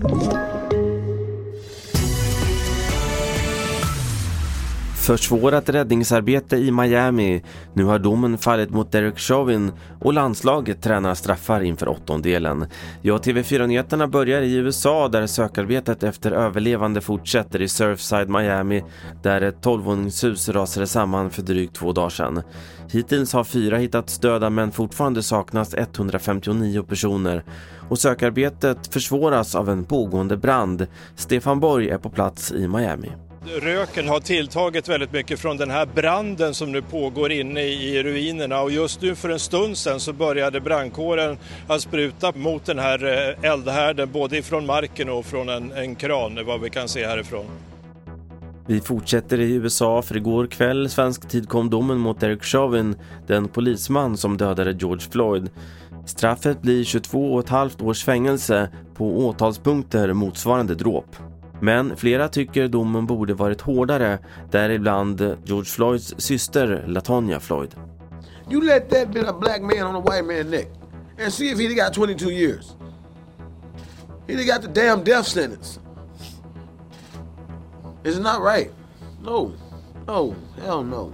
you Försvårat räddningsarbete i Miami. Nu har domen fallit mot Derek Chauvin och landslaget tränar straffar inför åttondelen. Ja, TV4-nyheterna börjar i USA där sökarbetet efter överlevande fortsätter i Surfside, Miami där ett tolvvåningshus rasade samman för drygt två dagar sedan. Hittills har fyra hittats döda men fortfarande saknas 159 personer och sökarbetet försvåras av en pågående brand. Stefan Borg är på plats i Miami. Röken har tilltagit väldigt mycket från den här branden som nu pågår inne i ruinerna och just nu för en stund sedan så började brandkåren att spruta mot den här eh, eldhärden både ifrån marken och från en, en kran vad vi kan se härifrån. Vi fortsätter i USA för igår kväll svensk tid kom domen mot Eric Chauvin, den polisman som dödade George Floyd. Straffet blir 22,5 års fängelse på åtalspunkter motsvarande dråp. Men flera tycker domen borde varit hårdare, däribland George Floyds syster Latonya Floyd. You let that been a black man on a white man's neck and see if he'd got 22 years. He'd got the damn death sentence. Is it not right? No. No. Hell no.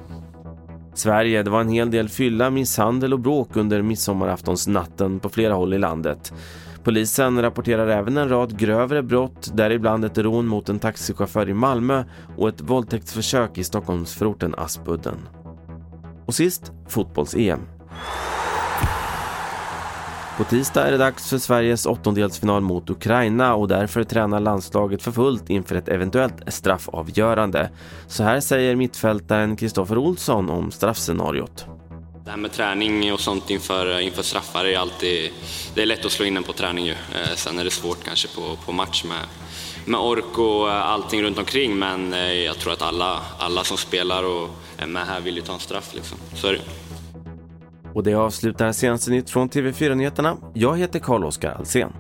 Sverige, det var en hel del fylla, misshandel och bråk under midsommaraftonsnatten på flera håll i landet. Polisen rapporterar även en rad grövre brott, däribland ett rån mot en taxichaufför i Malmö och ett våldtäktsförsök i Stockholmsförorten Aspudden. Och sist, fotbolls-EM. På tisdag är det dags för Sveriges åttondelsfinal mot Ukraina och därför tränar landslaget för fullt inför ett eventuellt straffavgörande. Så här säger mittfältaren Kristoffer Olsson om straffscenariot. Det här med träning och sånt inför, inför straffar är alltid... Det är lätt att slå in den på träning ju. Eh, sen är det svårt kanske på, på match med, med ork och eh, allting runt omkring men eh, jag tror att alla, alla som spelar och är med här vill ju ta en straff liksom. Så är det. Och det avslutar senaste nytt från TV4 Nyheterna. Jag heter Carl-Oskar Alsen.